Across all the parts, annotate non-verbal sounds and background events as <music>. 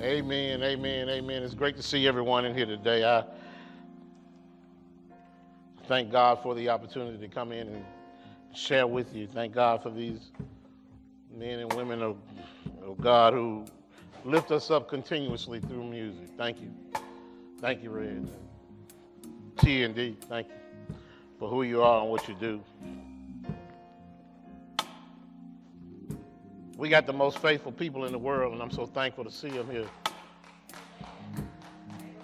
Amen, amen, amen. It's great to see everyone in here today. I thank God for the opportunity to come in and share with you. Thank God for these men and women of, of God who lift us up continuously through music. Thank you. Thank you, Red. T and D, thank you for who you are and what you do. We got the most faithful people in the world, and I'm so thankful to see them here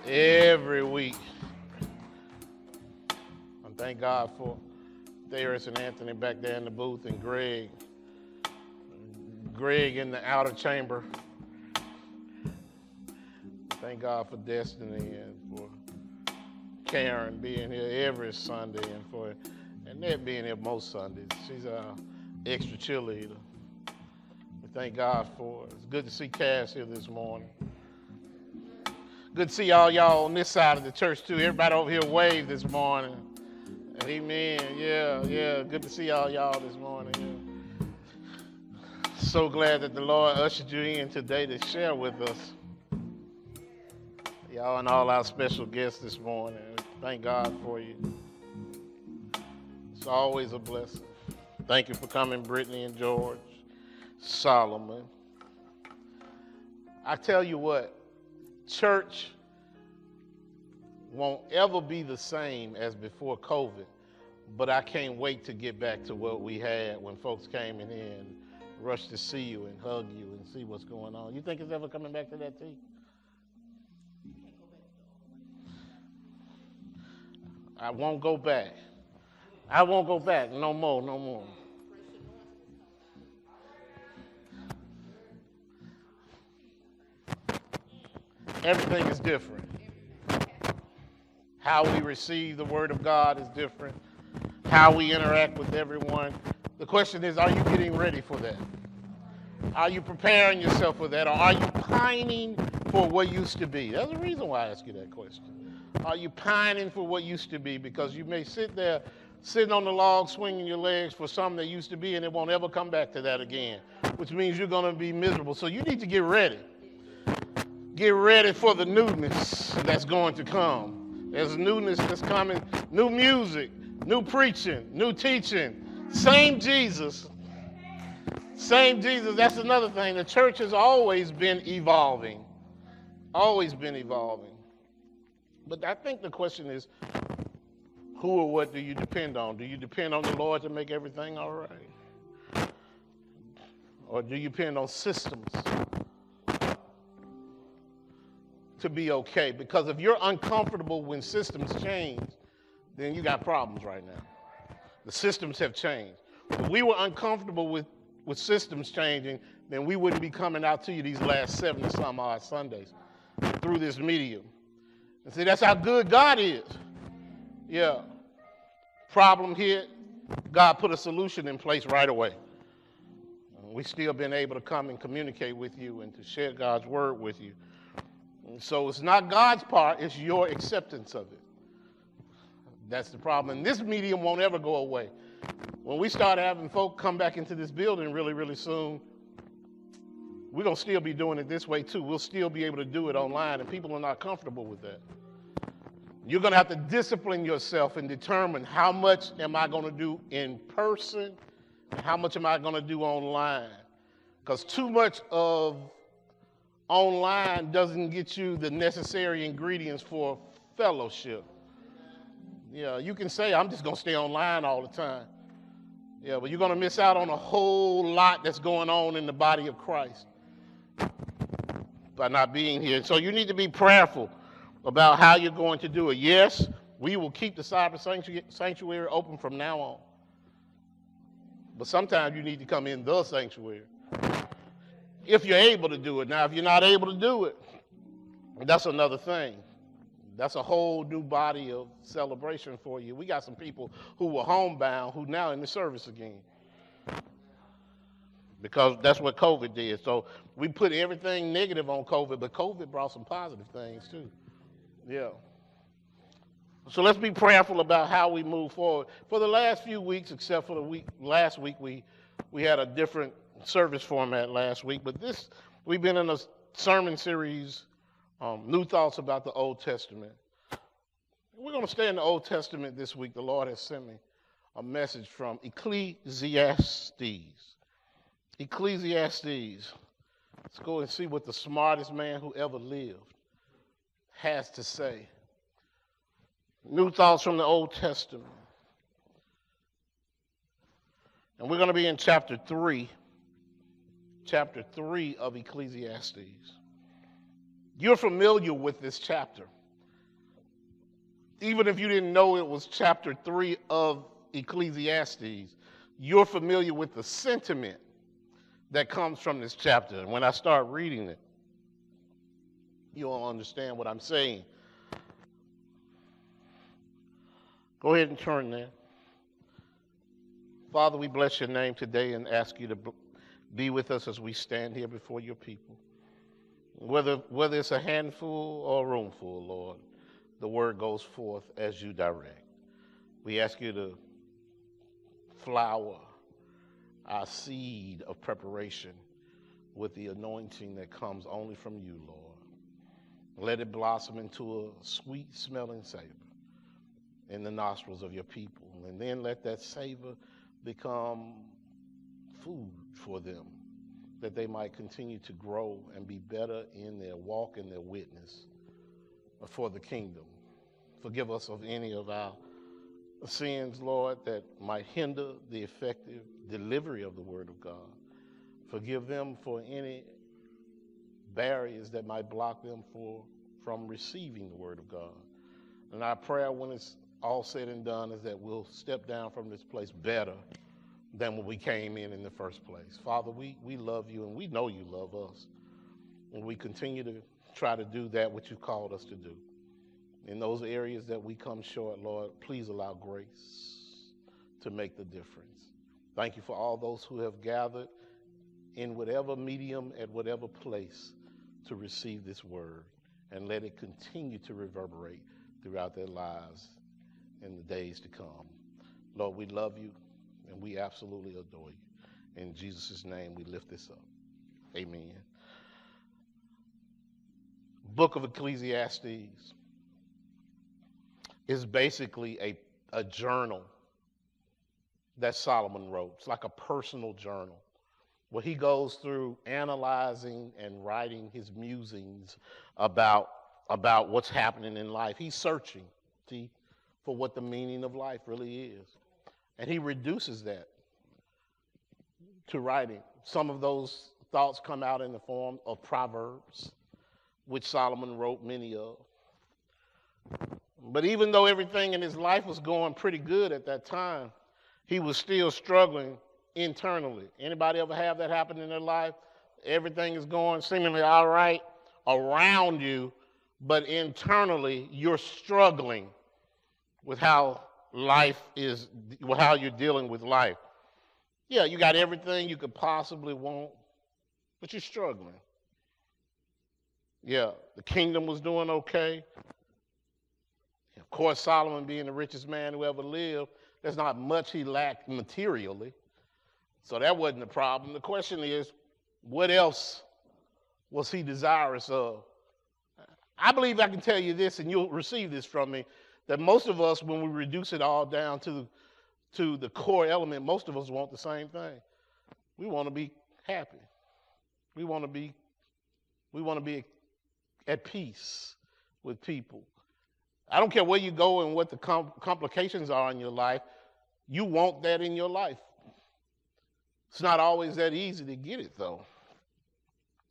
every week. And thank God for Darius and Anthony back there in the booth, and Greg, Greg in the outer chamber. Thank God for Destiny and for Karen being here every Sunday, and for Annette being here most Sundays. She's our extra cheerleader thank God for it. It's good to see Cass here this morning. Good to see all y'all on this side of the church too. Everybody over here wave this morning. Amen. Yeah, yeah. Good to see all y'all this morning. Yeah. So glad that the Lord ushered you in today to share with us. Y'all and all our special guests this morning. Thank God for you. It's always a blessing. Thank you for coming, Brittany and George. Solomon. I tell you what, church won't ever be the same as before COVID, but I can't wait to get back to what we had when folks came in here and rushed to see you and hug you and see what's going on. You think it's ever coming back to that, T? I won't go back. I won't go back. No more, no more. Everything is different. How we receive the Word of God is different. How we interact with everyone. The question is are you getting ready for that? Are you preparing yourself for that? Or are you pining for what used to be? That's the reason why I ask you that question. Are you pining for what used to be? Because you may sit there sitting on the log swinging your legs for something that used to be and it won't ever come back to that again, which means you're going to be miserable. So you need to get ready. Get ready for the newness that's going to come. There's newness that's coming, new music, new preaching, new teaching. Same Jesus. Same Jesus. That's another thing. The church has always been evolving. Always been evolving. But I think the question is who or what do you depend on? Do you depend on the Lord to make everything all right? Or do you depend on systems? To be okay. Because if you're uncomfortable when systems change, then you got problems right now. The systems have changed. If we were uncomfortable with, with systems changing, then we wouldn't be coming out to you these last 70 some odd Sundays through this medium. And see, that's how good God is. Yeah. Problem hit, God put a solution in place right away. We've still been able to come and communicate with you and to share God's word with you. So it's not God's part, it's your acceptance of it. That's the problem. And this medium won't ever go away. When we start having folk come back into this building really, really soon, we're going to still be doing it this way too. We'll still be able to do it online, and people are not comfortable with that. You're going to have to discipline yourself and determine how much am I going to do in person and how much am I going to do online. Because too much of online doesn't get you the necessary ingredients for fellowship. Yeah, you can say, I'm just going to stay online all the time. Yeah, but you're going to miss out on a whole lot that's going on in the body of Christ by not being here. So you need to be prayerful about how you're going to do it. Yes, we will keep the cyber sanctuary open from now on. But sometimes you need to come in the sanctuary if you're able to do it. Now, if you're not able to do it, that's another thing. That's a whole new body of celebration for you. We got some people who were homebound who now in the service again. Because that's what COVID did. So we put everything negative on COVID, but COVID brought some positive things too. Yeah. So let's be prayerful about how we move forward. For the last few weeks, except for the week last week, we we had a different service format last week, but this we've been in a sermon series, um, New Thoughts about the Old Testament. We're going to stay in the Old Testament this week. The Lord has sent me a message from Ecclesiastes. Ecclesiastes. Let's go and see what the smartest man who ever lived has to say. New thoughts from the Old Testament. And we're going to be in chapter 3. Chapter 3 of Ecclesiastes. You're familiar with this chapter. Even if you didn't know it was chapter 3 of Ecclesiastes, you're familiar with the sentiment that comes from this chapter. And when I start reading it, you'll understand what I'm saying. Go ahead and turn there. Father, we bless your name today and ask you to be with us as we stand here before your people. Whether, whether it's a handful or a roomful, Lord, the word goes forth as you direct. We ask you to flower our seed of preparation with the anointing that comes only from you, Lord. Let it blossom into a sweet smelling savor in the nostrils of your people. And then let that savor become food for them, that they might continue to grow and be better in their walk and their witness for the kingdom. Forgive us of any of our sins, Lord, that might hinder the effective delivery of the Word of God. Forgive them for any barriers that might block them for, from receiving the Word of God. And our prayer, when it's all said and done, is that we'll step down from this place better than when we came in in the first place. Father, we, we love you and we know you love us. And we continue to try to do that which you've called us to do. In those areas that we come short, Lord, please allow grace to make the difference. Thank you for all those who have gathered in whatever medium, at whatever place to receive this word. And let it continue to reverberate throughout their lives in the days to come. Lord, we love you and we absolutely adore you. In Jesus' name, we lift this up. Amen. Book of Ecclesiastes is basically a, a journal that Solomon wrote. It's like a personal journal where he goes through analyzing and writing his musings about, about what's happening in life. He's searching see, for what the meaning of life really is. And he reduces that to writing. Some of those thoughts come out in the form of Proverbs, which Solomon wrote many of. But even though everything in his life was going pretty good at that time, he was still struggling internally. Anybody ever have that happen in their life? Everything is going seemingly all right around you, but internally you're struggling with how life is, how you're dealing with life. Yeah, you got everything you could possibly want, but you're struggling. Yeah, the kingdom was doing okay. Of course, Solomon being the richest man who ever lived, there's not much he lacked materially. So that wasn't the problem. The question is, what else was he desirous of? I believe I can tell you this, and you'll receive this from me, that most of us, when we reduce it all down to, to the core element, most of us want the same thing. We want to be happy. We want to be, we want to be at peace with people. I don't care where you go and what the com- complications are in your life, you want that in your life. It's not always that easy to get it, though.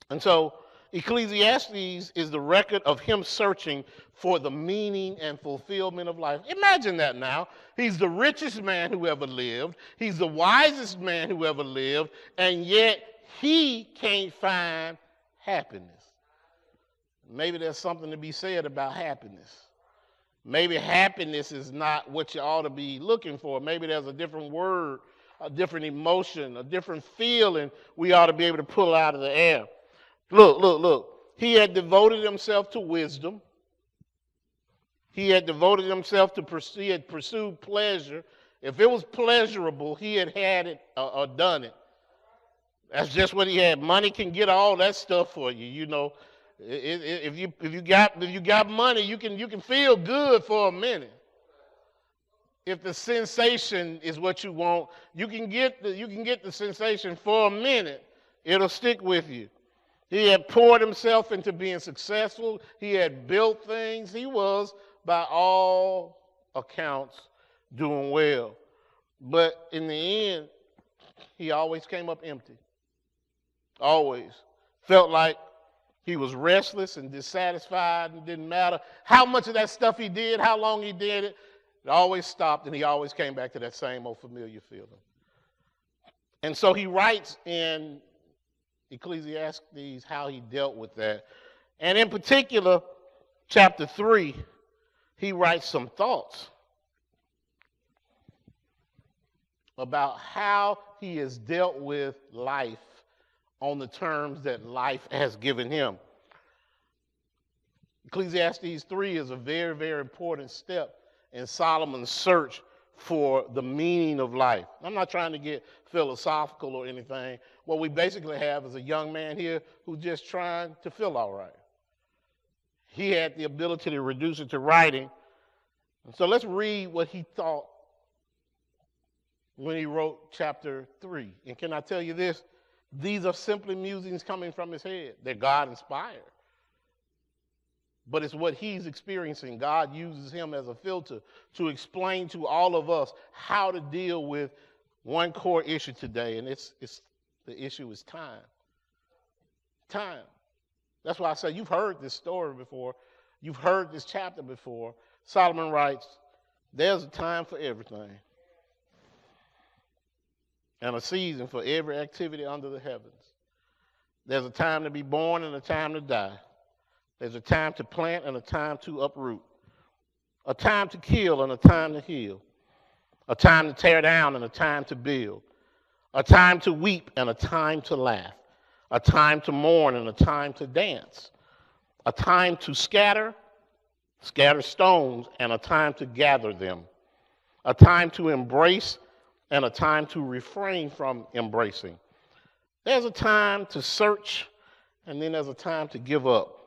And so, Ecclesiastes is the record of him searching for the meaning and fulfillment of life. Imagine that now. He's the richest man who ever lived, he's the wisest man who ever lived, and yet he can't find happiness. Maybe there's something to be said about happiness. Maybe happiness is not what you ought to be looking for. Maybe there's a different word, a different emotion, a different feeling we ought to be able to pull out of the air. Look, look, look. He had devoted himself to wisdom. He had devoted himself to pursue, he had pursued pleasure. If it was pleasurable, he had had it uh, or done it. That's just what he had. Money can get all that stuff for you, you know. If you if you got if you got money, you can you can feel good for a minute. If the sensation is what you want, you can get the you can get the sensation for a minute. It'll stick with you. He had poured himself into being successful. He had built things. He was, by all accounts, doing well. But in the end, he always came up empty. Always. Felt like he was restless and dissatisfied and didn't matter how much of that stuff he did, how long he did it. It always stopped and he always came back to that same old familiar feeling. And so he writes in Ecclesiastes how he dealt with that. And in particular, chapter 3, he writes some thoughts about how he has dealt with life on the terms that life has given him. Ecclesiastes 3 is a very, very important step in Solomon's search for the meaning of life. I'm not trying to get philosophical or anything. What we basically have is a young man here who's just trying to feel all right. He had the ability to reduce it to writing. So let's read what he thought when he wrote chapter 3. And can I tell you this? These are simply musings coming from his head. They're God inspired. But it's what he's experiencing. God uses him as a filter to explain to all of us how to deal with one core issue today, and it's, it's the issue is time. Time. That's why I say you've heard this story before. You've heard this chapter before. Solomon writes, There's a time for everything and a season for every activity under the heavens. There's a time to be born and a time to die. There's a time to plant and a time to uproot. A time to kill and a time to heal. A time to tear down and a time to build. A time to weep and a time to laugh. A time to mourn and a time to dance. A time to scatter, scatter stones, and a time to gather them. A time to embrace and a time to refrain from embracing. There's a time to search, and then there's a time to give up.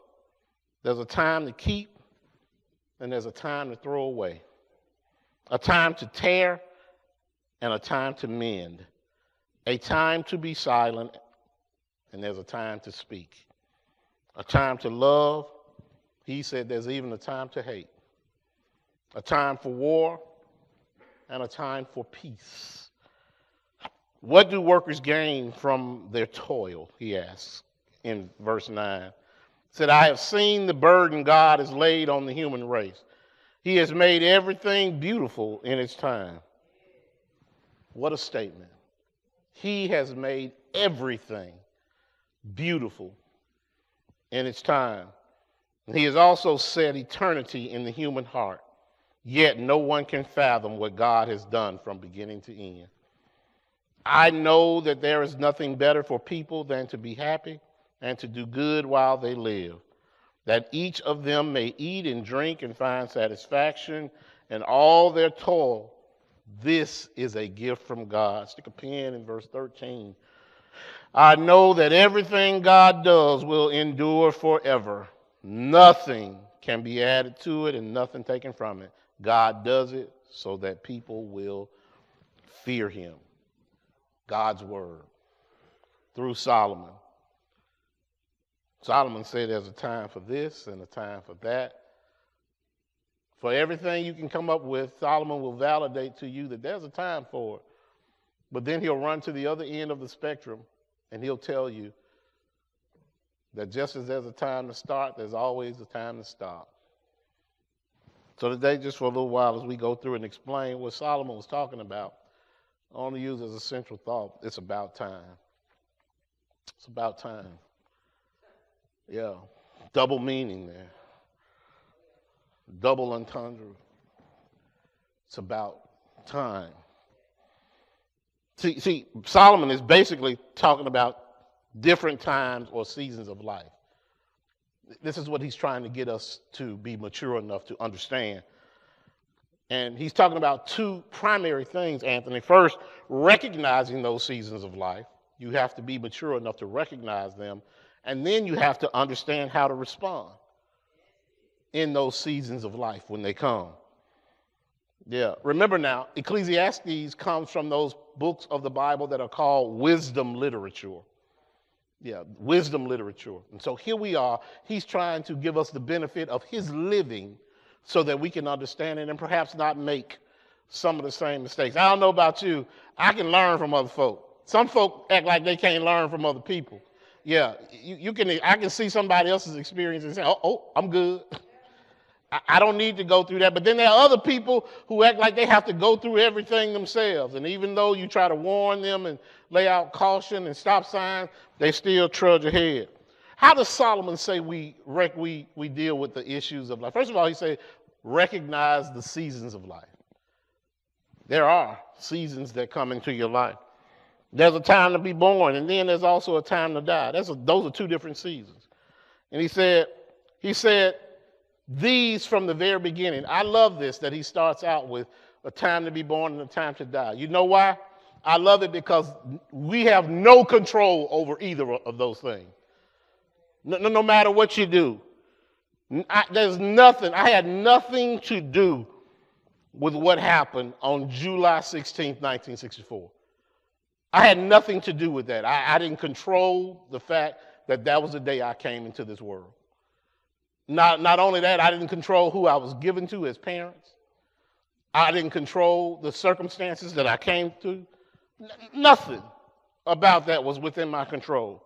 There's a time to keep, and there's a time to throw away. A time to tear, and a time to mend. A time to be silent, and there's a time to speak. A time to love. He said there's even a time to hate. A time for war, and a time for peace. What do workers gain from their toil? He asks in verse 9. Said, I have seen the burden God has laid on the human race. He has made everything beautiful in its time. What a statement. He has made everything beautiful in its time. He has also set eternity in the human heart. Yet no one can fathom what God has done from beginning to end. I know that there is nothing better for people than to be happy and to do good while they live, that each of them may eat and drink and find satisfaction in all their toil. This is a gift from God. Stick a pin in verse 13. I know that everything God does will endure forever. Nothing can be added to it and nothing taken from it. God does it so that people will fear him. God's word through Solomon. Solomon said there's a time for this and a time for that. For everything you can come up with, Solomon will validate to you that there's a time for it. But then he'll run to the other end of the spectrum and he'll tell you that just as there's a time to start, there's always a time to stop. So today, just for a little while, as we go through and explain what Solomon was talking about, I want to use as a central thought it's about time. It's about time. Yeah, double meaning there, double entendre. It's about time. See, see, Solomon is basically talking about different times or seasons of life. This is what he's trying to get us to be mature enough to understand. And he's talking about two primary things, Anthony. First, recognizing those seasons of life. You have to be mature enough to recognize them, and then you have to understand how to respond in those seasons of life when they come. Yeah, remember now, Ecclesiastes comes from those books of the Bible that are called wisdom literature. Yeah, wisdom literature. And so here we are. He's trying to give us the benefit of his living so that we can understand it and perhaps not make some of the same mistakes. I don't know about you. I can learn from other folk. Some folk act like they can't learn from other people. Yeah, you, you can. I can see somebody else's experience and say, "Oh, oh I'm good." <laughs> I don't need to go through that. But then there are other people who act like they have to go through everything themselves. And even though you try to warn them and lay out caution and stop signs, they still trudge ahead. How does Solomon say we, we, we deal with the issues of life? First of all, he says, recognize the seasons of life. There are seasons that come into your life. There's a time to be born, and then there's also a time to die. That's a, those are two different seasons. And he said, he said, these from the very beginning. I love this that he starts out with a time to be born and a time to die. You know why? I love it because we have no control over either of those things. No, no, no matter what you do, I, there's nothing, I had nothing to do with what happened on July 16, 1964. I had nothing to do with that. I, I didn't control the fact that that was the day I came into this world. Not, not only that, I didn't control who I was given to as parents. I didn't control the circumstances that I came to. N- nothing about that was within my control.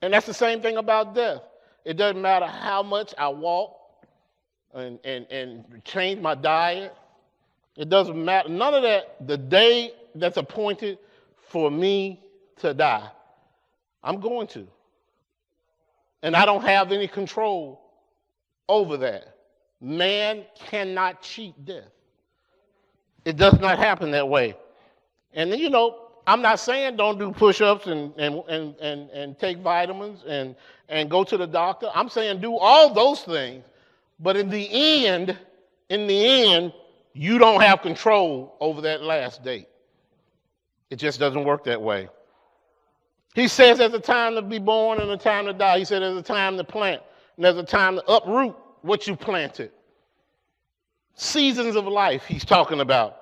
And that's the same thing about death. It doesn't matter how much I walk and, and, and change my diet. It doesn't matter. None of that. The day that's appointed for me to die, I'm going to. And I don't have any control over that. Man cannot cheat death. It does not happen that way. And you know, I'm not saying don't do push-ups and, and, and, and, and take vitamins and, and go to the doctor. I'm saying do all those things. But in the end, in the end, you don't have control over that last date. It just doesn't work that way. He says there's a time to be born and a time to die. He said there's a time to plant and there's a time to uproot what you planted. Seasons of life, he's talking about.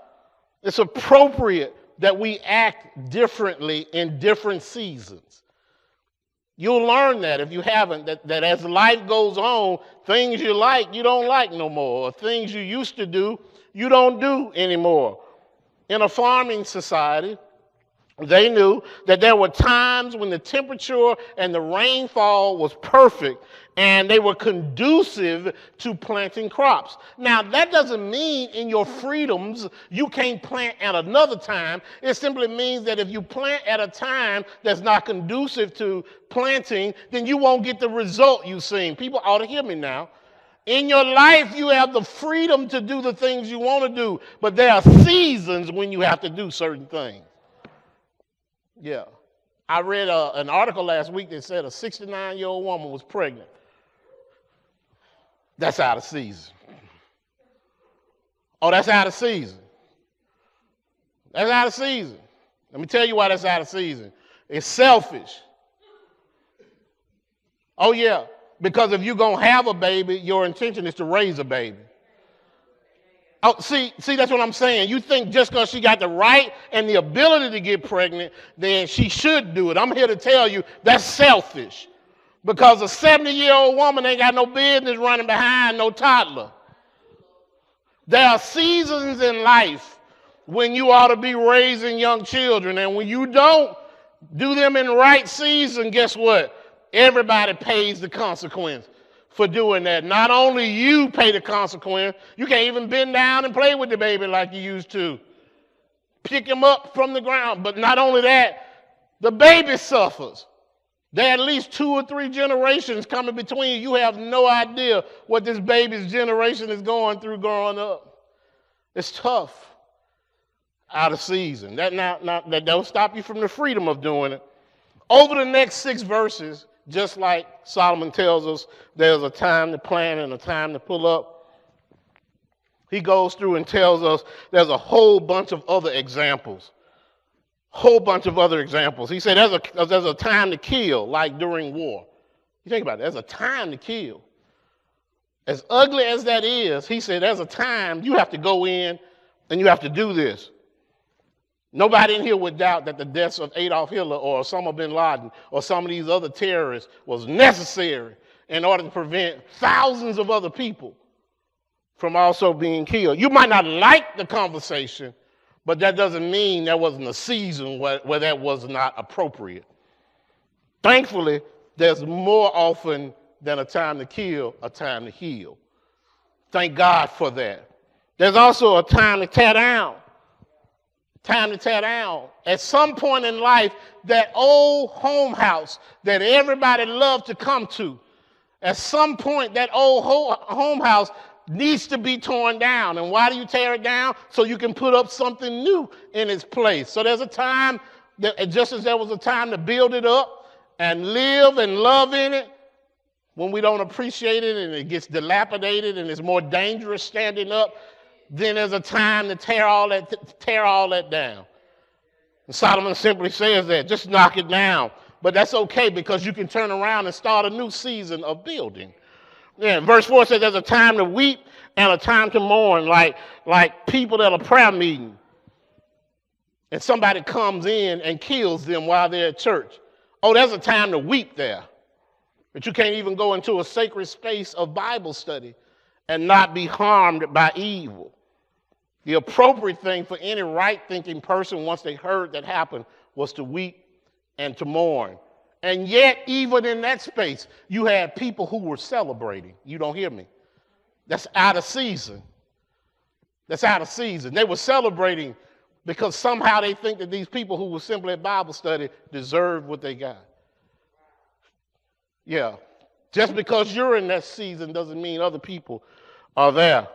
It's appropriate that we act differently in different seasons. You'll learn that if you haven't, that, that as life goes on, things you like, you don't like no more. Or things you used to do, you don't do anymore. In a farming society, they knew that there were times when the temperature and the rainfall was perfect and they were conducive to planting crops. Now, that doesn't mean in your freedoms you can't plant at another time. It simply means that if you plant at a time that's not conducive to planting, then you won't get the result you've seen. People ought to hear me now. In your life, you have the freedom to do the things you want to do, but there are seasons when you have to do certain things. Yeah. I read a, uh, an article last week that said a 69 year old woman was pregnant. That's out of season. Oh, that's out of season. That's out of season. Let me tell you why that's out of season. It's selfish. Oh, yeah. Because if you're going to have a baby, your intention is to raise a baby. Oh, see, see, that's what I'm saying. You think just because she got the right and the ability to get pregnant, then she should do it. I'm here to tell you that's selfish. Because a 70 year old woman ain't got no business running behind no toddler. There are seasons in life when you ought to be raising young children, and when you don't do them in the right season, guess what? Everybody pays the consequence for doing that. Not only you pay the consequence, you can't even bend down and play with the baby like you used to. Pick him up from the ground. But not only that, the baby suffers. There are at least two or three generations coming between. You have no idea what this baby's generation is going through growing up. It's tough. Out of season. That, not, not, that don't stop you from the freedom of doing it. Over the next six verses, just like Solomon tells us there's a time to plant and a time to pull up. He goes through and tells us there's a whole bunch of other examples whole bunch of other examples. He said there's a, there's a time to kill, like during war. You think about it, there's a time to kill. As ugly as that is, he said there's a time you have to go in and you have to do this. Nobody in here would doubt that the deaths of Adolf Hitler or Osama bin Laden or some of these other terrorists was necessary in order to prevent thousands of other people from also being killed. You might not like the conversation, but that doesn't mean there wasn't a season where, where that was not appropriate. Thankfully, there's more often than a time to kill, a time to heal. Thank God for that. There's also a time to tear down. Time to tear down. At some point in life, that old home house that everybody loved to come to, at some point, that old home house needs to be torn down. And why do you tear it down? So you can put up something new in its place. So there's a time that, just as there was a time to build it up and live and love in it, when we don't appreciate it and it gets dilapidated and it's more dangerous standing up, then there's a time to tear all that, tear all that down. And Solomon simply says that, just knock it down. But that's okay because you can turn around and start a new season of building. Yeah, verse 4 says there's a time to weep and a time to mourn, like, like people at a prayer meeting. And somebody comes in and kills them while they're at church. Oh, there's a time to weep there. But you can't even go into a sacred space of Bible study and not be harmed by evil. The appropriate thing for any right thinking person, once they heard that happen, was to weep and to mourn. And yet, even in that space, you had people who were celebrating. You don't hear me. That's out of season. That's out of season. They were celebrating because somehow they think that these people who were simply at Bible study deserved what they got. Yeah. Just because you're in that season doesn't mean other people are there.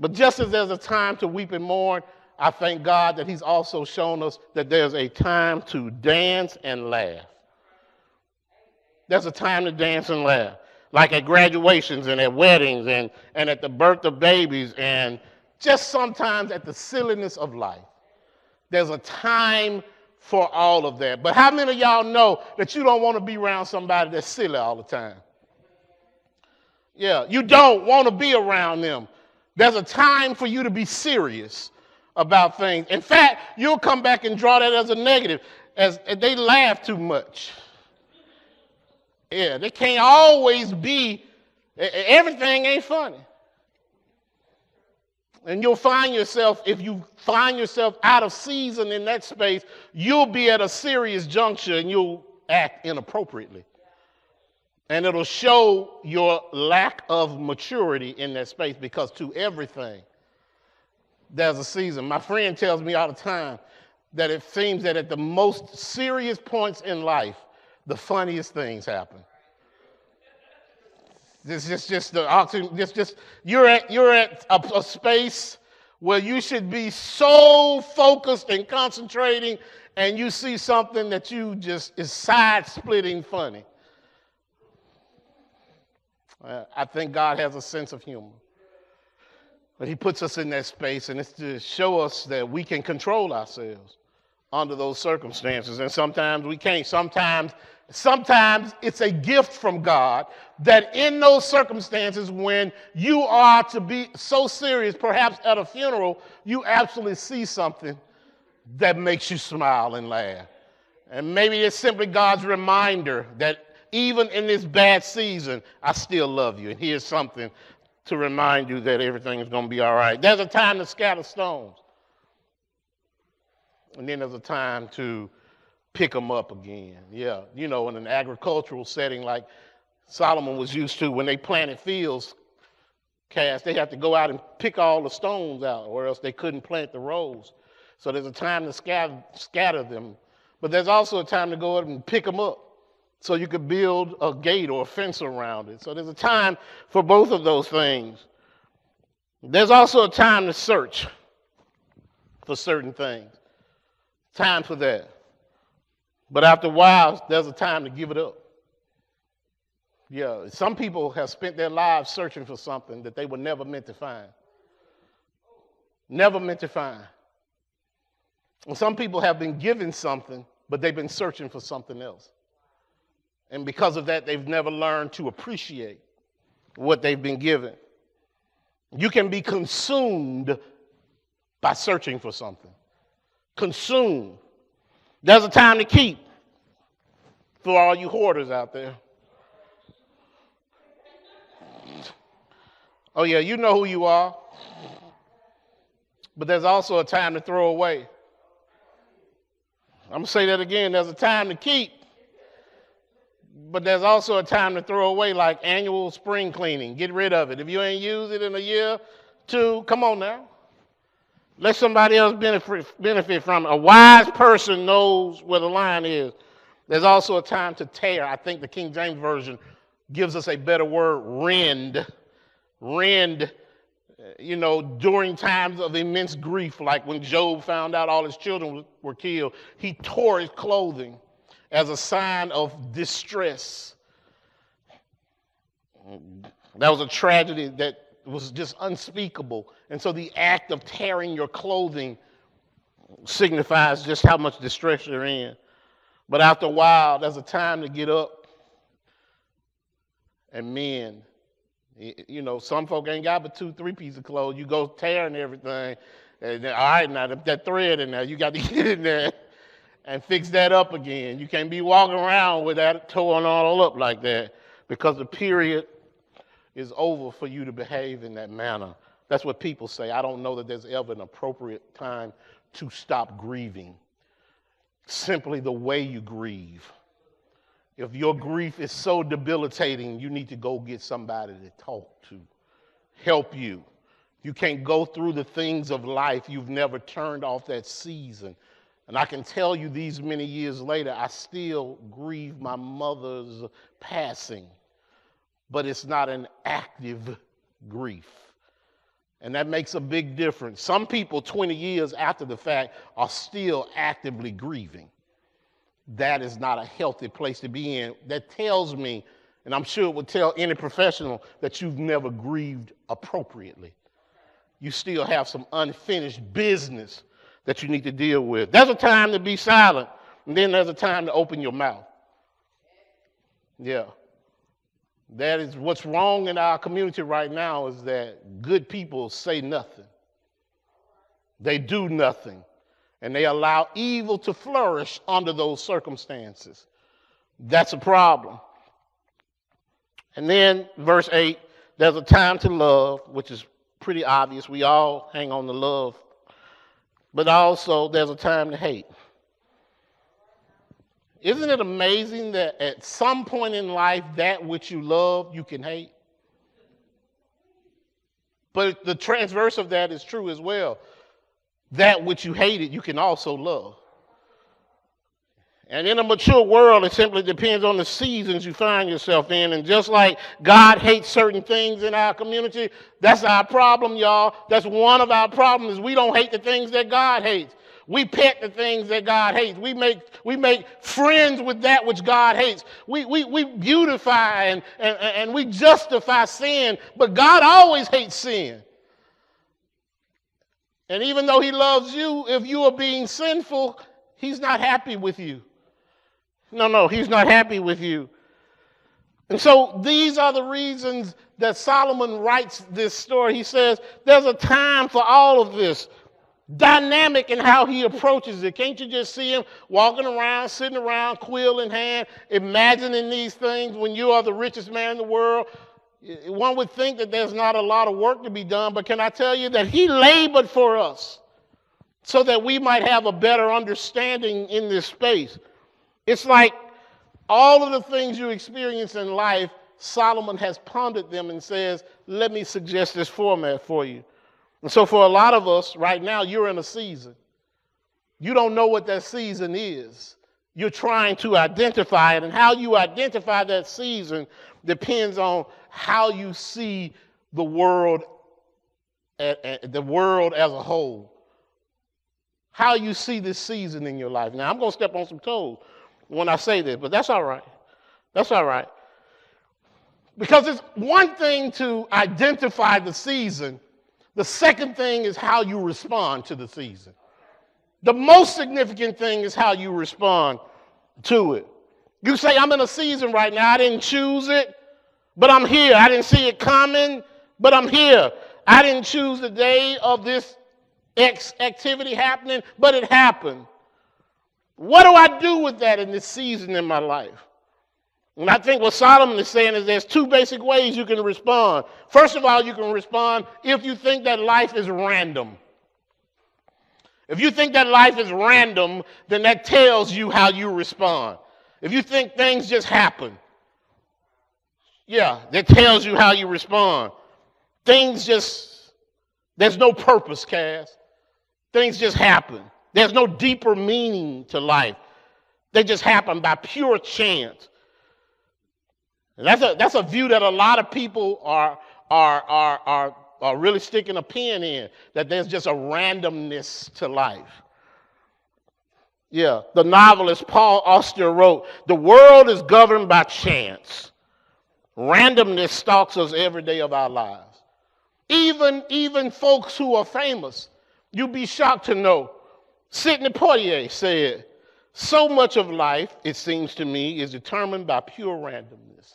But just as there's a time to weep and mourn, I thank God that He's also shown us that there's a time to dance and laugh. There's a time to dance and laugh, like at graduations and at weddings and, and at the birth of babies and just sometimes at the silliness of life. There's a time for all of that. But how many of y'all know that you don't want to be around somebody that's silly all the time? Yeah, you don't want to be around them. There's a time for you to be serious about things. In fact, you'll come back and draw that as a negative, as, they laugh too much. Yeah, they can't always be, everything ain't funny. And you'll find yourself, if you find yourself out of season in that space, you'll be at a serious juncture and you'll act inappropriately. And it'll show your lack of maturity in that space because to everything, there's a season. My friend tells me all the time that it seems that at the most serious points in life, the funniest things happen. This is just the oxygen. just just you're at you're at a, a space where you should be so focused and concentrating, and you see something that you just is side splitting funny. I think God has a sense of humor. But He puts us in that space, and it's to show us that we can control ourselves under those circumstances. And sometimes we can't. Sometimes Sometimes it's a gift from God that in those circumstances, when you are to be so serious, perhaps at a funeral, you absolutely see something that makes you smile and laugh. And maybe it's simply God's reminder that even in this bad season, I still love you. And here's something to remind you that everything is going to be all right. There's a time to scatter stones, and then there's a time to pick them up again. Yeah, you know, in an agricultural setting like Solomon was used to, when they planted fields, cast, they have to go out and pick all the stones out, or else they couldn't plant the rows. So there's a time to scatter, scatter them, but there's also a time to go out and pick them up so you could build a gate or a fence around it. So there's a time for both of those things. There's also a time to search for certain things. Time for that. But after a while, there's a time to give it up. Yeah, some people have spent their lives searching for something that they were never meant to find. Never meant to find. And some people have been given something, but they've been searching for something else. And because of that, they've never learned to appreciate what they've been given. You can be consumed by searching for something. Consumed. There's a time to keep for all you hoarders out there. Oh, yeah, you know who you are. But there's also a time to throw away. I'm going to say that again. There's a time to keep, but there's also a time to throw away, like annual spring cleaning. Get rid of it. If you ain't used it in a year, two, come on now. Let somebody else benefit, benefit from it. A wise person knows where the line is. There's also a time to tear. I think the King James Version gives us a better word rend. Rend, you know, during times of immense grief, like when Job found out all his children were killed, he tore his clothing as a sign of distress. That was a tragedy that was just unspeakable. And so the act of tearing your clothing signifies just how much distress you're in. But after a while, there's a time to get up and mend. You know, some folk ain't got but two, three pieces of clothes. You go tearing everything. And all right, now that thread in there, you got to <laughs> get in there and fix that up again. You can't be walking around with that torn all up like that because the period is over for you to behave in that manner. That's what people say. I don't know that there's ever an appropriate time to stop grieving. Simply the way you grieve. If your grief is so debilitating, you need to go get somebody to talk to, help you. You can't go through the things of life. You've never turned off that season. And I can tell you these many years later, I still grieve my mother's passing but it's not an active grief. And that makes a big difference. Some people, 20 years after the fact, are still actively grieving. That is not a healthy place to be in. That tells me, and I'm sure it would tell any professional, that you've never grieved appropriately. You still have some unfinished business that you need to deal with. There's a time to be silent, and then there's a time to open your mouth. Yeah. That is what's wrong in our community right now is that good people say nothing. They do nothing. And they allow evil to flourish under those circumstances. That's a problem. And then, verse 8, there's a time to love, which is pretty obvious. We all hang on to love. But also, there's a time to hate. Isn't it amazing that at some point in life, that which you love, you can hate? But the transverse of that is true as well. That which you hated, you can also love. And in a mature world, it simply depends on the seasons you find yourself in. And just like God hates certain things in our community, that's our problem, y'all. That's one of our problems. We don't hate the things that God hates. We pet the things that God hates. We make, we make friends with that which God hates. We, we, we beautify and, and, and we justify sin, but God always hates sin. And even though He loves you, if you are being sinful, He's not happy with you. No, no, He's not happy with you. And so these are the reasons that Solomon writes this story. He says, There's a time for all of this dynamic in how he approaches it. Can't you just see him walking around, sitting around, quill in hand, imagining these things when you are the richest man in the world? One would think that there's not a lot of work to be done, but can I tell you that he labored for us so that we might have a better understanding in this space? It's like all of the things you experience in life, Solomon has pondered them and says, Let me suggest this format for you. And so, for a lot of us right now, you're in a season. You don't know what that season is. You're trying to identify it, and how you identify that season depends on how you see the world, the world as a whole. How you see this season in your life. Now, I'm going to step on some toes when I say this, but that's all right. That's all right. Because it's one thing to identify the season, the second thing is how you respond to the season. The most significant thing is how you respond to it. You say, I'm in a season right now, I didn't choose it, but I'm here. I didn't see it coming, but I'm here. I didn't choose the day of this X activity happening, but it happened. What do I do with that in this season in my life? And I think what Solomon is saying is there's two basic ways you can respond. First of all, you can respond if you think that life is random. If you think that life is random, then that tells you how you respond. If you think things just happen, yeah, that tells you how you respond. Things just, there's no purpose, Cass. Things just happen. There's no deeper meaning to life. They just happen by pure chance. And that's a, that's a view that a lot of people are, are, are, are, are really sticking a pin in, that there's just a randomness to life. Yeah, the novelist Paul Auster wrote, The world is governed by chance. Randomness stalks us every day of our lives. Even, even folks who are famous, you'd be shocked to know. Sidney Poitier said, So much of life, it seems to me, is determined by pure randomness.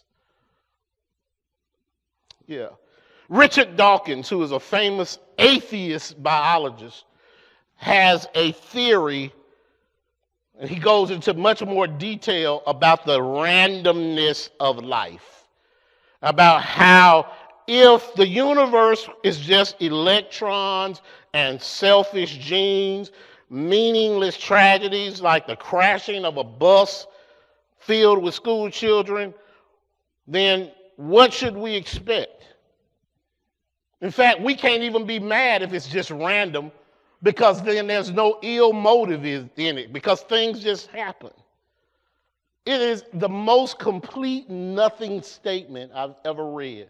Yeah. Richard Dawkins, who is a famous atheist biologist, has a theory, and he goes into much more detail about the randomness of life, about how if the universe is just electrons and selfish genes, meaningless tragedies like the crashing of a bus filled with school children, then what should we expect? In fact, we can't even be mad if it's just random because then there's no ill motive in it because things just happen. It is the most complete nothing statement I've ever read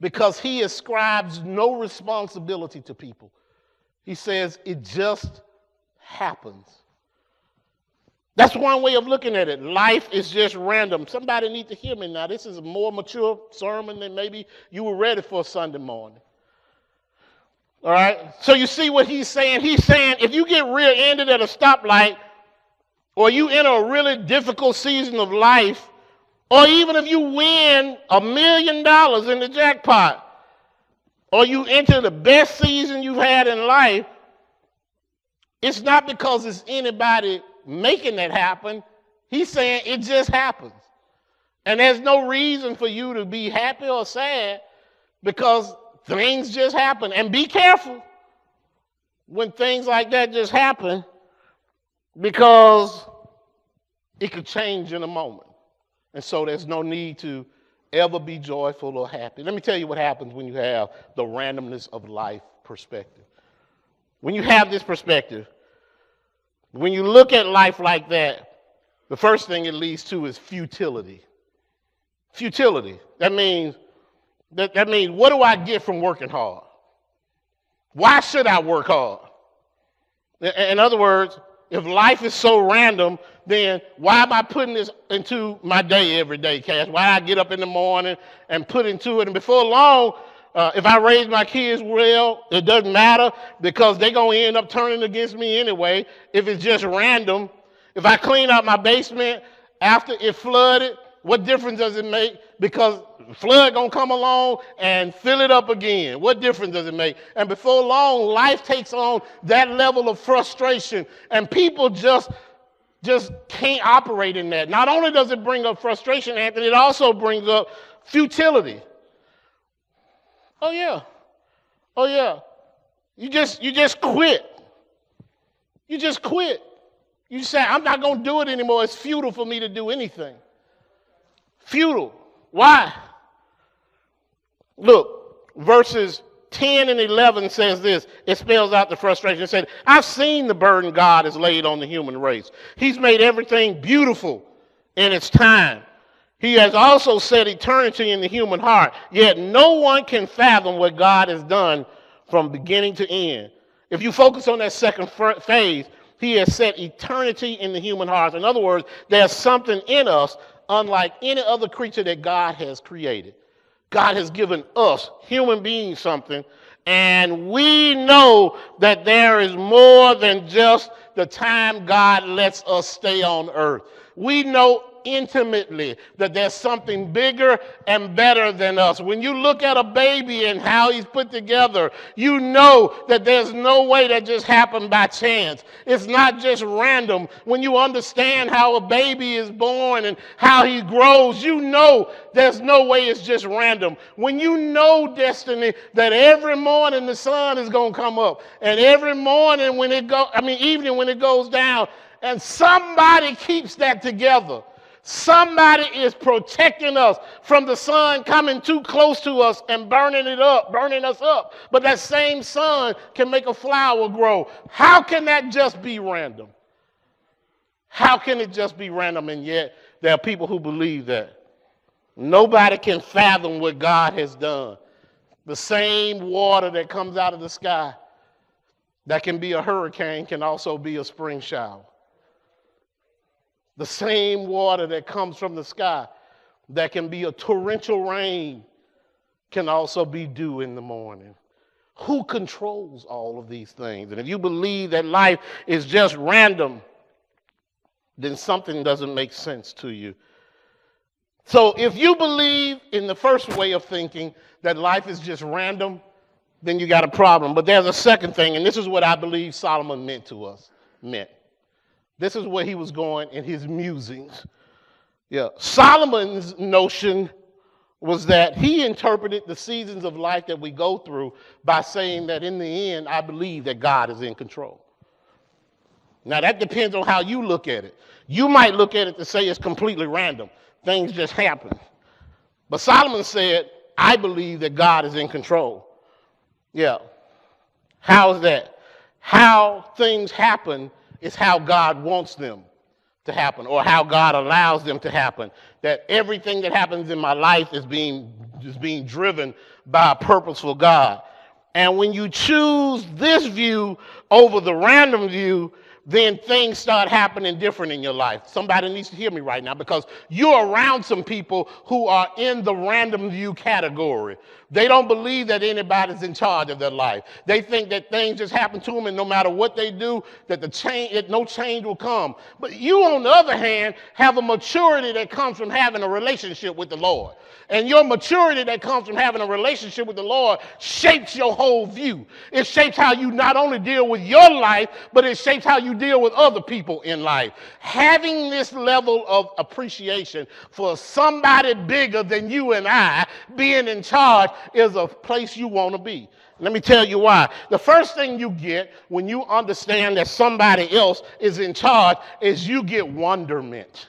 because he ascribes no responsibility to people. He says it just happens. That's one way of looking at it. Life is just random. Somebody need to hear me now. This is a more mature sermon than maybe you were ready for Sunday morning. All right? So you see what he's saying? He's saying if you get rear-ended at a stoplight, or you in a really difficult season of life, or even if you win a million dollars in the jackpot, or you enter the best season you've had in life, it's not because it's anybody making that happen. He's saying it just happens. And there's no reason for you to be happy or sad because things just happen. And be careful when things like that just happen because it could change in a moment. And so there's no need to ever be joyful or happy. Let me tell you what happens when you have the randomness of life perspective. When you have this perspective, when you look at life like that, the first thing it leads to is futility. Futility. That means that, that means what do I get from working hard? Why should I work hard? In other words, if life is so random, then why am I putting this into my day every day, Cass? Why I get up in the morning and put into it? And before long, uh, if I raise my kids well, it doesn't matter because they're going to end up turning against me anyway if it's just random. If I clean out my basement after it flooded, what difference does it make? Because flood gonna come along and fill it up again. What difference does it make? And before long, life takes on that level of frustration, and people just just can't operate in that. Not only does it bring up frustration, Anthony, it also brings up futility. Oh yeah. Oh yeah. You just you just quit. You just quit. You say, I'm not gonna do it anymore. It's futile for me to do anything. Futile. Why? Look, verses 10 and 11 says this. It spells out the frustration. It said, I've seen the burden God has laid on the human race. He's made everything beautiful in its time. He has also set eternity in the human heart. Yet no one can fathom what God has done from beginning to end. If you focus on that second phase, he has set eternity in the human heart. In other words, there's something in us unlike any other creature that God has created. God has given us, human beings, something, And we know that there is more than just the time God lets us stay on earth. We know intimately that there's something bigger and better than us. When you look at a baby and how he's put together, you know that there's no way that just happened by chance. It's not just random. When you understand how a baby is born and how he grows, you know there's no way it's just random. When you know destiny that every morning the sun is going to come up and every morning when it go I mean evening when it goes down and somebody keeps that together Somebody is protecting us from the sun coming too close to us and burning it up, burning us up. But that same sun can make a flower grow. How can that just be random? How can it just be random? And yet there are people who believe that. Nobody can fathom what God has done. The same water that comes out of the sky that can be a hurricane can also be a spring shower. The same water that comes from the sky that can be a torrential rain can also be dew in the morning. Who controls all of these things? And if you believe that life is just random, then something doesn't make sense to you. So if you believe in the first way of thinking that life is just random, then you got a problem. But there's a second thing, and this is what I believe Solomon meant to us, meant. This is where he was going in his musings. Yeah. Solomon's notion was that he interpreted the seasons of life that we go through by saying that in the end, I believe that God is in control. Now, that depends on how you look at it. You might look at it to say it's completely random, things just happen. But Solomon said, I believe that God is in control. Yeah. How is that? How things happen it's how God wants them to happen or how God allows them to happen. That everything that happens in my life is being, is being driven by a purposeful God. And when you choose this view over the random view, then things start happening different in your life. Somebody needs to hear me right now because you're around some people who are in the random view category. They don't believe that anybody's in charge of their life. They think that things just happen to them and no matter what they do, that the change, that no change will come. But you, on the other hand, have a maturity that comes from having a relationship with the Lord. And your maturity that comes from having a relationship with the Lord shapes your whole view. It shapes how you not only deal with your life, but it shapes how you deal with other people in life. Having this level of appreciation for somebody bigger than you and I being in charge is a place you want to be. Let me tell you why. The first thing you get when you understand that somebody else is in charge is you get wonderment.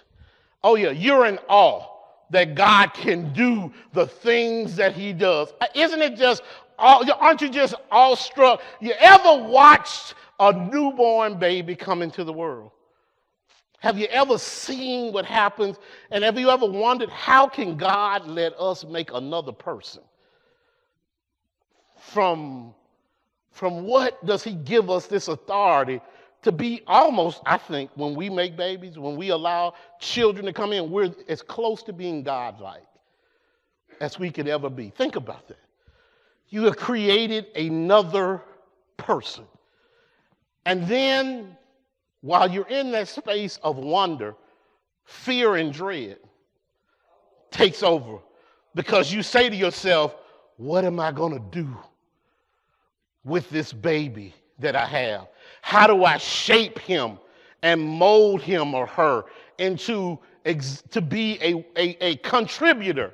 Oh, yeah, you're in awe that God can do the things that He does. Uh, isn't it just, aren't you just awestruck? You ever watched a newborn baby come into the world? Have you ever seen what happens? And have you ever wondered how can God let us make another person? From, from what does He give us this authority to be almost, I think, when we make babies, when we allow children to come in, we're as close to being godlike as we could ever be. Think about that. You have created another person. And then, while you're in that space of wonder, fear and dread takes over because you say to yourself, What am I going to do with this baby that I have? How do I shape him and mold him or her into to be a, a, a contributor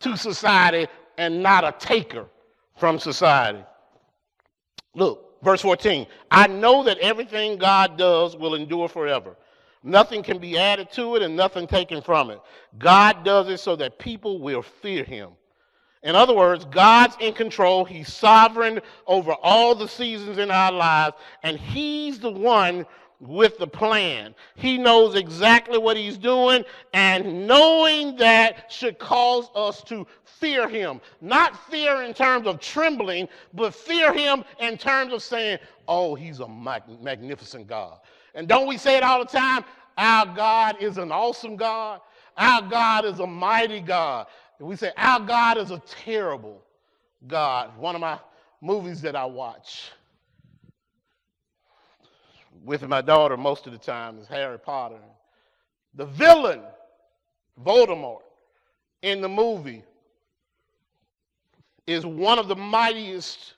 to society and not a taker from society? Look, verse 14. I know that everything God does will endure forever. Nothing can be added to it and nothing taken from it. God does it so that people will fear him. In other words, God's in control. He's sovereign over all the seasons in our lives, and He's the one with the plan. He knows exactly what He's doing, and knowing that should cause us to fear Him. Not fear in terms of trembling, but fear Him in terms of saying, Oh, He's a magnificent God. And don't we say it all the time? Our God is an awesome God. Our God is a mighty God. We say, Our God is a terrible God. One of my movies that I watch with my daughter most of the time is Harry Potter. The villain, Voldemort, in the movie is one of the mightiest,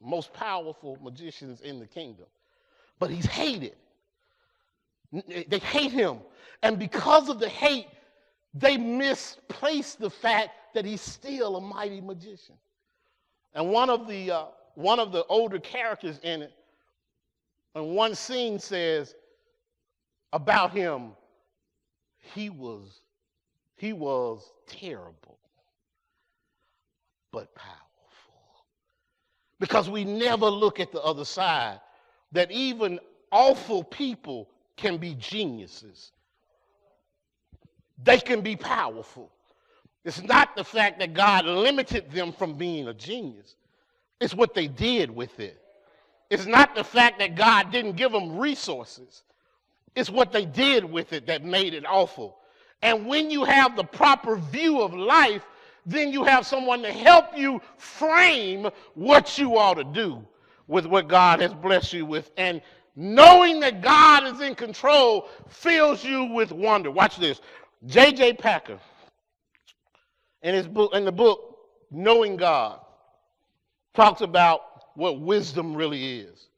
most powerful magicians in the kingdom. But he's hated. They hate him. And because of the hate, they misplace the fact that he's still a mighty magician. And one of the, uh, one of the older characters in it, in one scene says about him, he was, he was terrible, but powerful. Because we never look at the other side, that even awful people can be geniuses. They can be powerful. It's not the fact that God limited them from being a genius, it's what they did with it. It's not the fact that God didn't give them resources, it's what they did with it that made it awful. And when you have the proper view of life, then you have someone to help you frame what you ought to do with what God has blessed you with. And knowing that God is in control fills you with wonder. Watch this. J.J. Packer, in his book, in the book Knowing God, talks about what wisdom really is.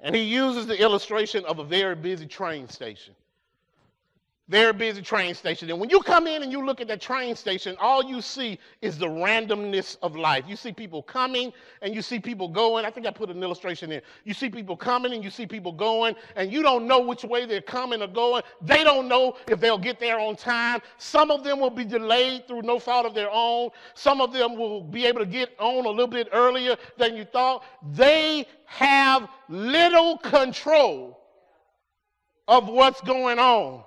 And he uses the illustration of a very busy train station. Very busy train station. And when you come in and you look at that train station, all you see is the randomness of life. You see people coming and you see people going. I think I put an illustration in. You see people coming and you see people going, and you don't know which way they're coming or going. They don't know if they'll get there on time. Some of them will be delayed through no fault of their own. Some of them will be able to get on a little bit earlier than you thought. They have little control of what's going on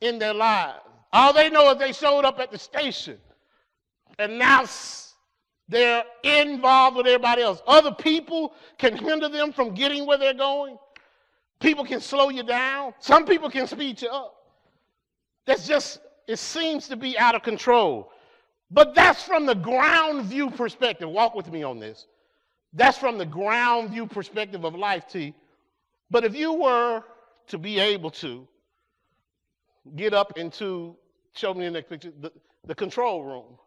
in their lives. All they know is they showed up at the station and now they're involved with everybody else. Other people can hinder them from getting where they're going. People can slow you down. Some people can speed you up. That's just, it seems to be out of control. But that's from the ground view perspective. Walk with me on this. That's from the ground view perspective of life, T. But if you were to be able to get up into, show me the next picture, the, the control room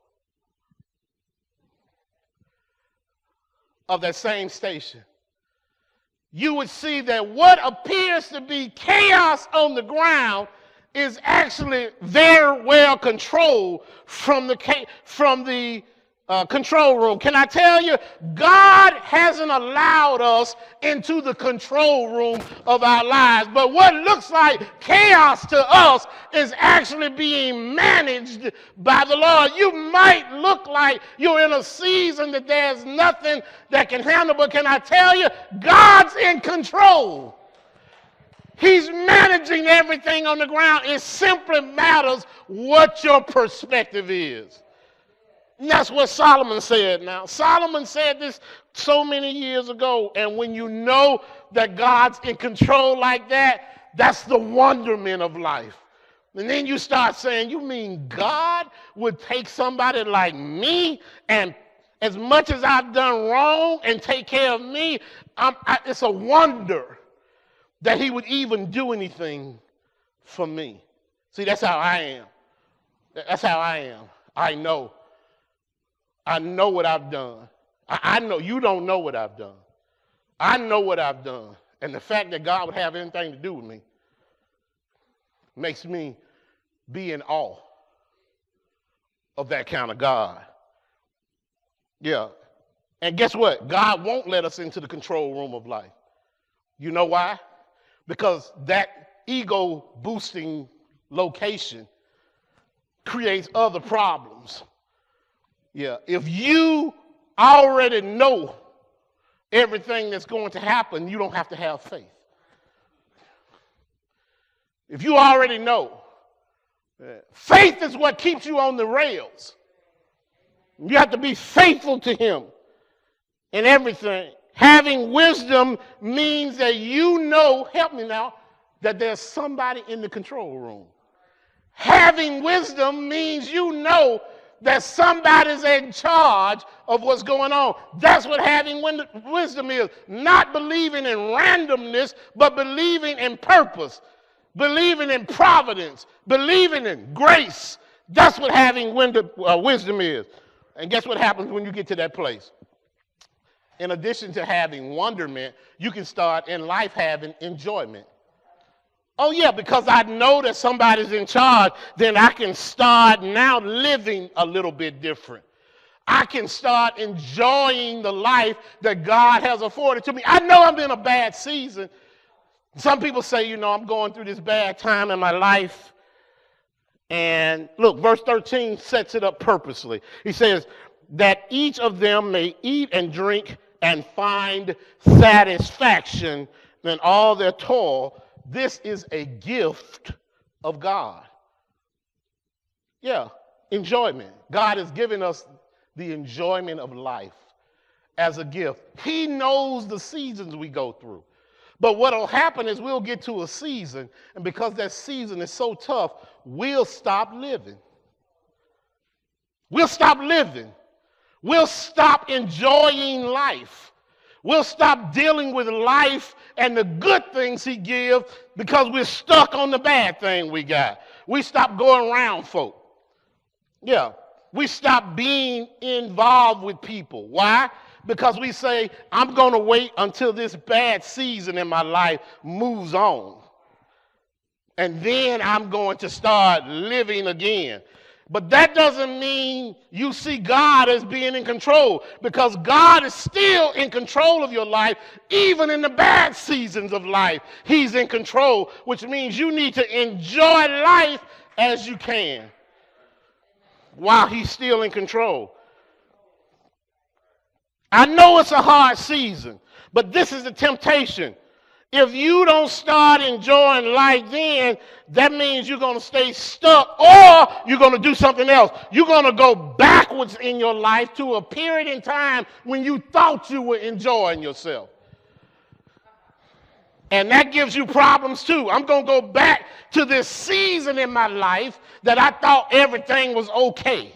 of that same station, you would see that what appears to be chaos on the ground is actually very well controlled from the, from the uh, control room. Can I tell you, God hasn't allowed us into the control room of our lives. But what looks like chaos to us is actually being managed by the Lord. You might look like you're in a season that there's nothing that can handle, but can I tell you, God's in control. He's managing everything on the ground. It simply matters what your perspective is. And that's what Solomon said now. Solomon said this so many years ago. And when you know that God's in control like that, that's the wonderment of life. And then you start saying, You mean God would take somebody like me and as much as I've done wrong and take care of me, I, it's a wonder that He would even do anything for me. See, that's how I am. That's how I am. I know I know what I've done. I, I know you don't know what I've done. I know what I've done. And the fact that God would have anything to do with me makes me be in awe of that kind of God. Yeah. And guess what? God won't let us into the control room of life. You know why? Because that ego boosting location creates other problems. Yeah, if you already know everything that's going to happen, you don't have to have faith. If you already know, faith is what keeps you on the rails. You have to be faithful to Him in everything. Having wisdom means that you know, help me now, that there's somebody in the control room. Having wisdom means you know that somebody's in charge of what's going on. That's what having wisdom is. Not believing in randomness, but believing in purpose, believing in providence, believing in grace. That's what having uh, wisdom is. And guess what happens when you get to that place? In addition to having wonderment, you can start in life having enjoyment. Oh, yeah, because I know that somebody's in charge, then I can start now living a little bit different. I can start enjoying the life that God has afforded to me. I know I'm in a bad season. Some people say, you know, I'm going through this bad time in my life. And look, verse 13 sets it up purposely. He says, that each of them may eat and drink and find satisfaction in all their toil. This is a gift of God. Yeah, enjoyment. God has given us the enjoyment of life as a gift. He knows the seasons we go through. But what will happen is we'll get to a season, and because that season is so tough, we'll stop living. We'll stop living. We'll stop enjoying life. We'll stop dealing with life and the good things he gives because we're stuck on the bad thing we got. We stop going around folk. Yeah. We stop being involved with people. Why? Because we say, I'm going to wait until this bad season in my life moves on. And then I'm going to start living again. But that doesn't mean you see God as being in control because God is still in control of your life, even in the bad seasons of life. He's in control, which means you need to enjoy life as you can while He's still in control. I know it's a hard season, but this is the temptation. If you don't start enjoying life then, that means you're going to stay stuck or you're going to do something else. You're going to go backwards in your life to a period in time when you thought you were enjoying yourself. And that gives you problems too. I'm going to go back to this season in my life that I thought everything was okay.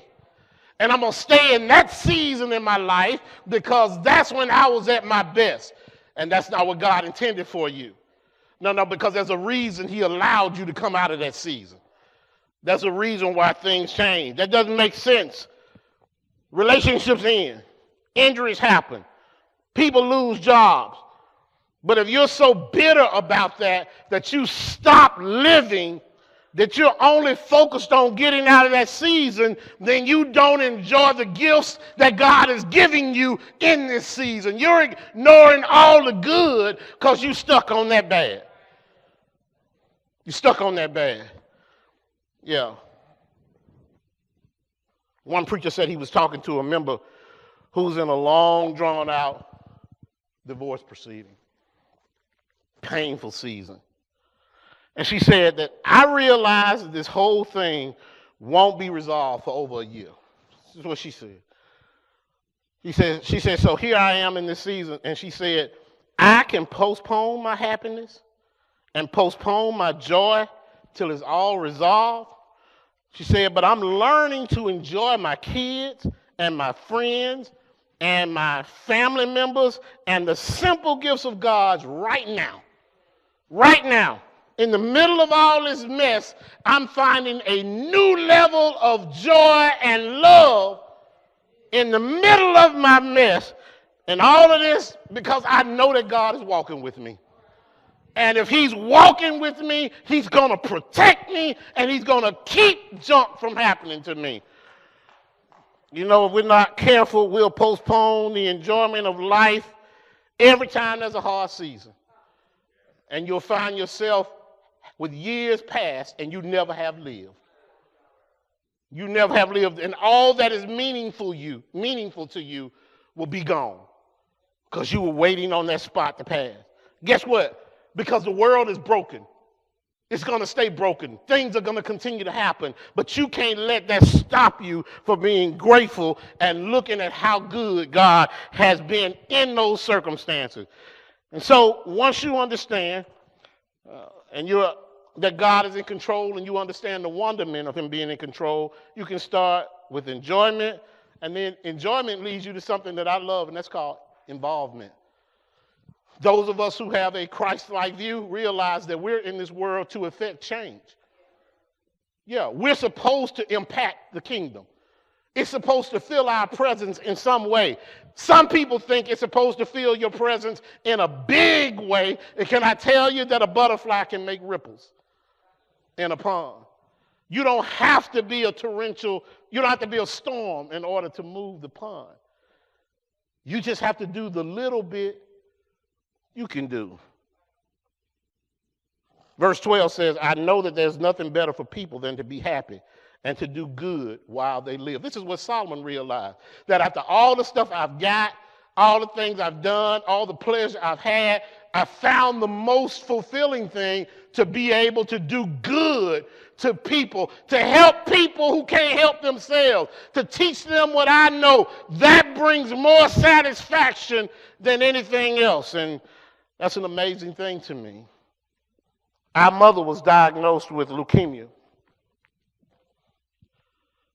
And I'm going to stay in that season in my life because that's when I was at my best. And that's not what God intended for you. No, no, because there's a reason He allowed you to come out of that season. That's a reason why things change. That doesn't make sense. Relationships end, injuries happen, people lose jobs. But if you're so bitter about that that you stop living that you're only focused on getting out of that season, then you don't enjoy the gifts that God is giving you in this season. You're ignoring all the good because you stuck on that bad. You stuck on that bad. Yeah. One preacher said he was talking to a member who's in a long, drawn out divorce proceeding, painful season. And she said that I realized that this whole thing won't be resolved for over a year. This is what she said. He said, she said, so here I am in this season. And she said, I can postpone my happiness and postpone my joy till it's all resolved. She said, but I'm learning to enjoy my kids and my friends and my family members and the simple gifts of God right now. Right now in the middle of all this mess, I'm finding a new level of joy and love in the middle of my mess. And all of this because I know that God is walking with me. And if he's walking with me, he's going to protect me and he's going to keep junk from happening to me. You know, if we're not careful, we'll postpone the enjoyment of life every time there's a hard season. And you'll find yourself with years past and you never have lived. You never have lived, and all that is meaningful you, meaningful to you, will be gone. Because you were waiting on that spot to pass. Guess what? Because the world is broken. It's going to stay broken. Things are going to continue to happen, but you can't let that stop you from being grateful and looking at how good God has been in those circumstances. And so, once you understand uh, and you're that God is in control and you understand the wonderment of Him being in control, you can start with enjoyment, and then enjoyment leads you to something that I love, and that's called involvement. Those of us who have a Christ like view realize that we're in this world to effect change. Yeah, we're supposed to impact the kingdom. It's supposed to fill our presence in some way. Some people think it's supposed to fill your presence in a big way. And can I tell you that a butterfly can make ripples in a pond? You don't have to be a torrential, you don't have to be a storm in order to move the pond. You just have to do the little bit you can do. Verse 12 says, I know that there's nothing better for people than to be happy and to do good while they live. This is what Solomon realized that after all the stuff I've got, all the things I've done, all the pleasure I've had, I found the most fulfilling thing to be able to do good to people, to help people who can't help themselves, to teach them what I know. That brings more satisfaction than anything else. And that's an amazing thing to me. Our mother was diagnosed with leukemia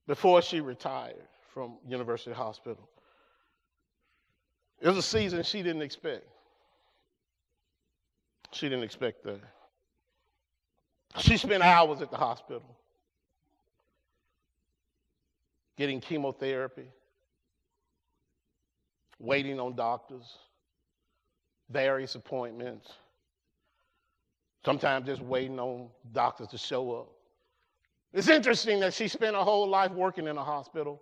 before she retired from University Hospital. It was a season she didn't expect. She didn't expect that. She spent hours at the hospital getting chemotherapy, waiting on doctors, various appointments, sometimes just waiting on doctors to show up. It's interesting that she spent her whole life working in a hospital,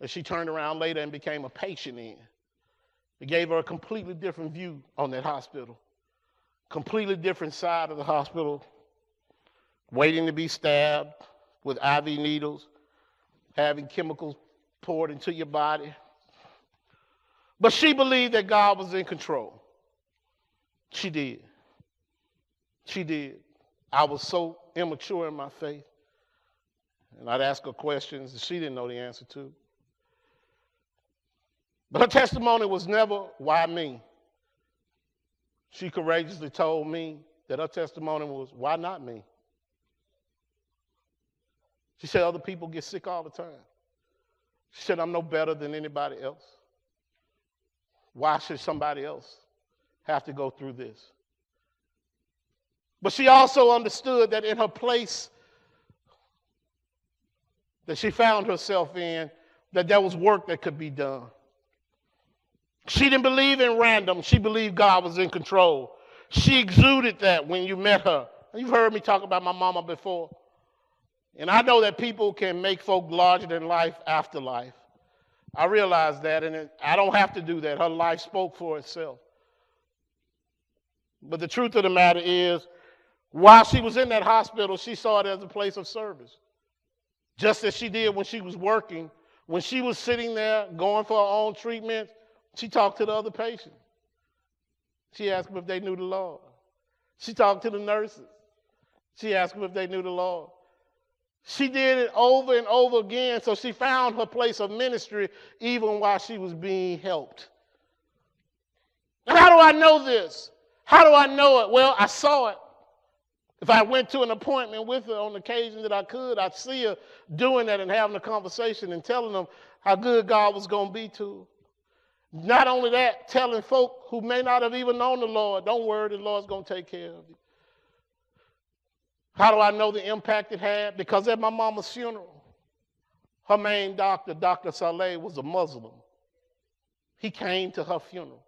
that she turned around later and became a patient in. It gave her a completely different view on that hospital, completely different side of the hospital, waiting to be stabbed with IV needles, having chemicals poured into your body. But she believed that God was in control. She did. She did. I was so immature in my faith. And I'd ask her questions that she didn't know the answer to. But her testimony was never, why me? She courageously told me that her testimony was, why not me? She said, other people get sick all the time. She said, I'm no better than anybody else. Why should somebody else have to go through this? But she also understood that in her place that she found herself in, that there was work that could be done. She didn't believe in random, she believed God was in control. She exuded that when you met her. You've heard me talk about my mama before. And I know that people can make folk larger than life after life. I realize that, and I don't have to do that. Her life spoke for itself. But the truth of the matter is, while she was in that hospital, she saw it as a place of service just as she did when she was working. When she was sitting there going for her own treatment, she talked to the other patients. She asked them if they knew the Lord. She talked to the nurses. She asked them if they knew the Lord. She did it over and over again, so she found her place of ministry even while she was being helped. And how do I know this? How do I know it? Well, I saw it. If I went to an appointment with her on the occasion that I could, I'd see her doing that and having a conversation and telling them how good God was going to be to her. Not only that, telling folk who may not have even known the Lord, don't worry, the Lord's going to take care of you. How do I know the impact it had? Because at my mama's funeral, her main doctor, Dr. Saleh, was a Muslim. He came to her funeral.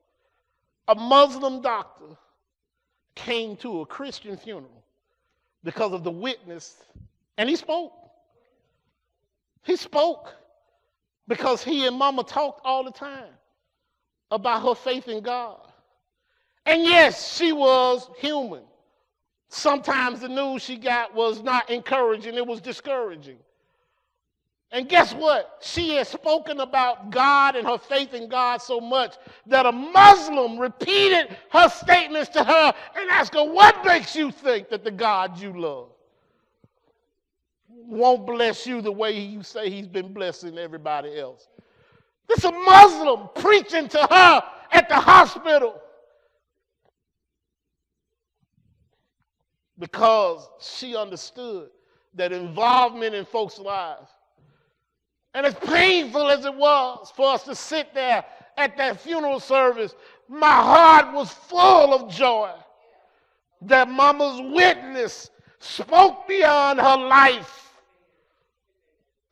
A Muslim doctor came to a Christian funeral because of the witness, and he spoke. He spoke because he and mama talked all the time about her faith in God. And yes, she was human. Sometimes the news she got was not encouraging, it was discouraging. And guess what? She has spoken about God and her faith in God so much that a Muslim repeated her statements to her and asked her, What makes you think that the God you love won't bless you the way you say he's been blessing everybody else? This a Muslim preaching to her at the hospital because she understood that involvement in folks' lives And as painful as it was for us to sit there at that funeral service, my heart was full of joy that mama's witness spoke beyond her life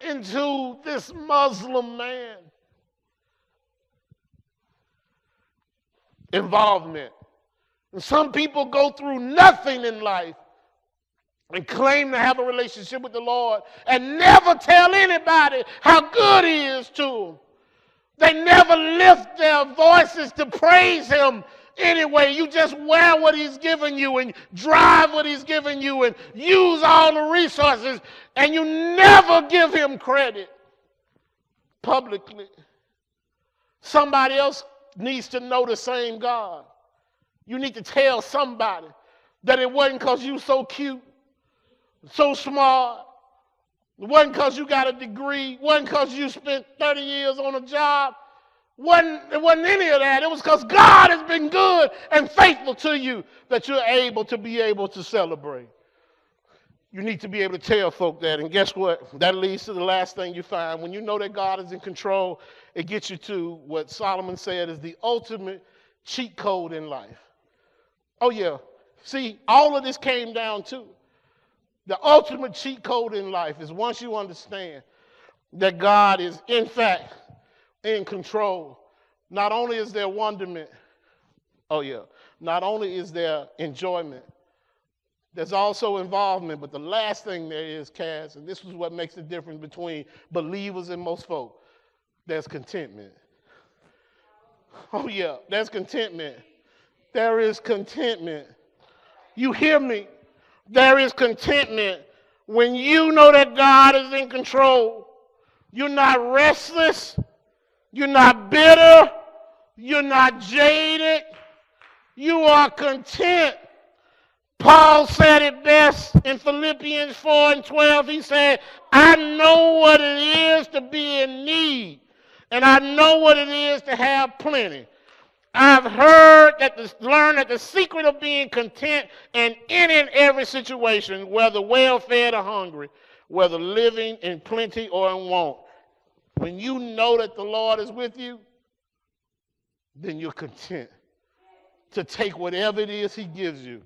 into this Muslim man. Involvement. And some people go through nothing in life and claim to have a relationship with the Lord and never tell anybody how good He is to them. They never lift their voices to praise Him anyway. You just wear what He's given you and drive what He's given you and use all the resources, and you never give Him credit publicly. Somebody else needs to know the same God. You need to tell somebody that it wasn't because you so cute, so smart. It wasn't because you got a degree. It wasn't because you spent 30 years on a job. It wasn't, it wasn't any of that. It was because God has been good and faithful to you that you're able to be able to celebrate. You need to be able to tell folk that. And guess what? That leads to the last thing you find. When you know that God is in control, it gets you to what Solomon said is the ultimate cheat code in life. Oh, yeah. See, all of this came down to the ultimate cheat code in life is once you understand that God is, in fact, in control, not only is there wonderment, oh, yeah, not only is there enjoyment, there's also involvement, but the last thing there is, Cass, and this is what makes the difference between believers and most folk, there's contentment. Oh, yeah, there's contentment. There is contentment. You hear me? There is contentment when you know that God is in control. You're not restless. You're not bitter. You're not jaded. You are content. Paul said it best in Philippians 4 and 12. He said, I know what it is to be in need, and I know what it is to have plenty. I've heard that the, learned that the secret of being content in and every situation, whether well fed or hungry, whether living in plenty or in want, when you know that the Lord is with you, then you're content to take whatever it is He gives you.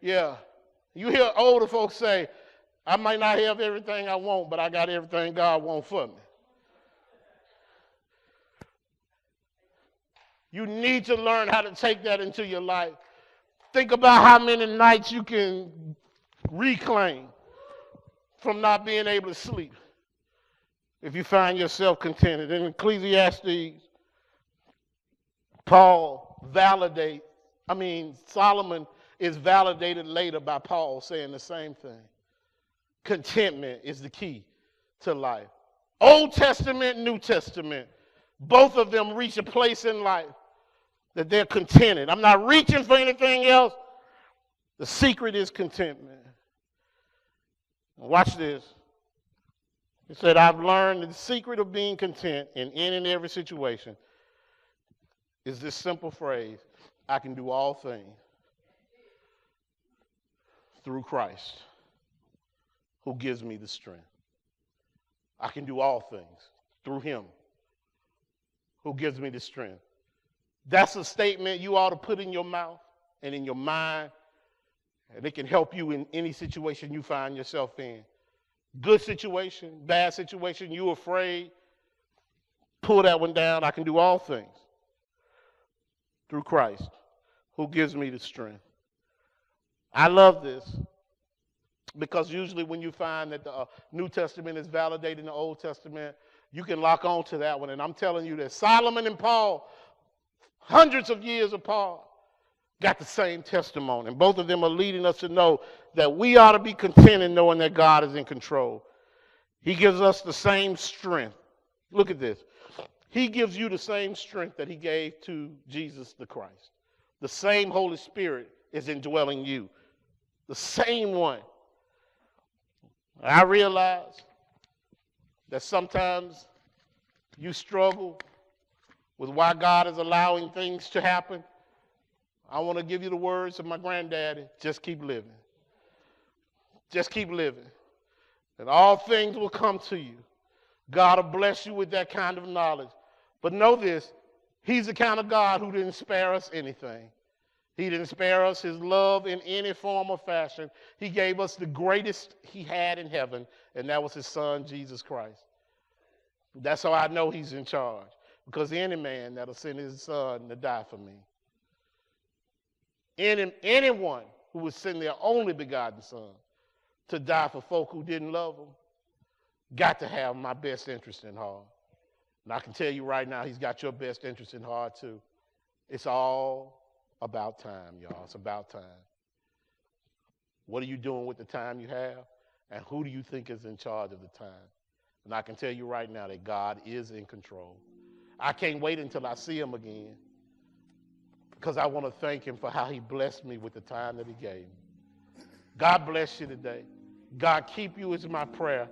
Yeah. You hear older folks say, I might not have everything I want, but I got everything God wants for me. You need to learn how to take that into your life. Think about how many nights you can reclaim from not being able to sleep if you find yourself contented. In Ecclesiastes, Paul validate, I mean, Solomon is validated later by Paul saying the same thing. Contentment is the key to life. Old Testament, New Testament, both of them reach a place in life that they're contented. I'm not reaching for anything else. The secret is contentment. Watch this. He said, I've learned the secret of being content in any and every situation is this simple phrase I can do all things through Christ who gives me the strength. I can do all things through him who gives me the strength. That's a statement you ought to put in your mouth and in your mind, and it can help you in any situation you find yourself in. Good situation, bad situation, you afraid, pull that one down. I can do all things through Christ who gives me the strength. I love this because usually when you find that the uh, New Testament is validating the Old Testament, you can lock on to that one. And I'm telling you that Solomon and Paul hundreds of years apart, got the same testimony. And both of them are leading us to know that we ought to be content in knowing that God is in control. He gives us the same strength. Look at this. He gives you the same strength that he gave to Jesus the Christ. The same Holy Spirit is indwelling you. The same one. I realize that sometimes you struggle with why God is allowing things to happen, I want to give you the words of my granddaddy just keep living. Just keep living. And all things will come to you. God will bless you with that kind of knowledge. But know this He's the kind of God who didn't spare us anything. He didn't spare us his love in any form or fashion. He gave us the greatest he had in heaven, and that was his son, Jesus Christ. That's how I know he's in charge, because any man that'll send his son to die for me, any, anyone who would send their only begotten son to die for folk who didn't love him, got to have my best interest in heart. And I can tell you right now, he's got your best interest in heart too. It's all about time, y'all. It's about time. What are you doing with the time you have? And who do you think is in charge of the time? And I can tell you right now that God is in control. I can't wait until I see him again because I want to thank him for how he blessed me with the time that he gave me. God bless you today. God keep you is my prayer.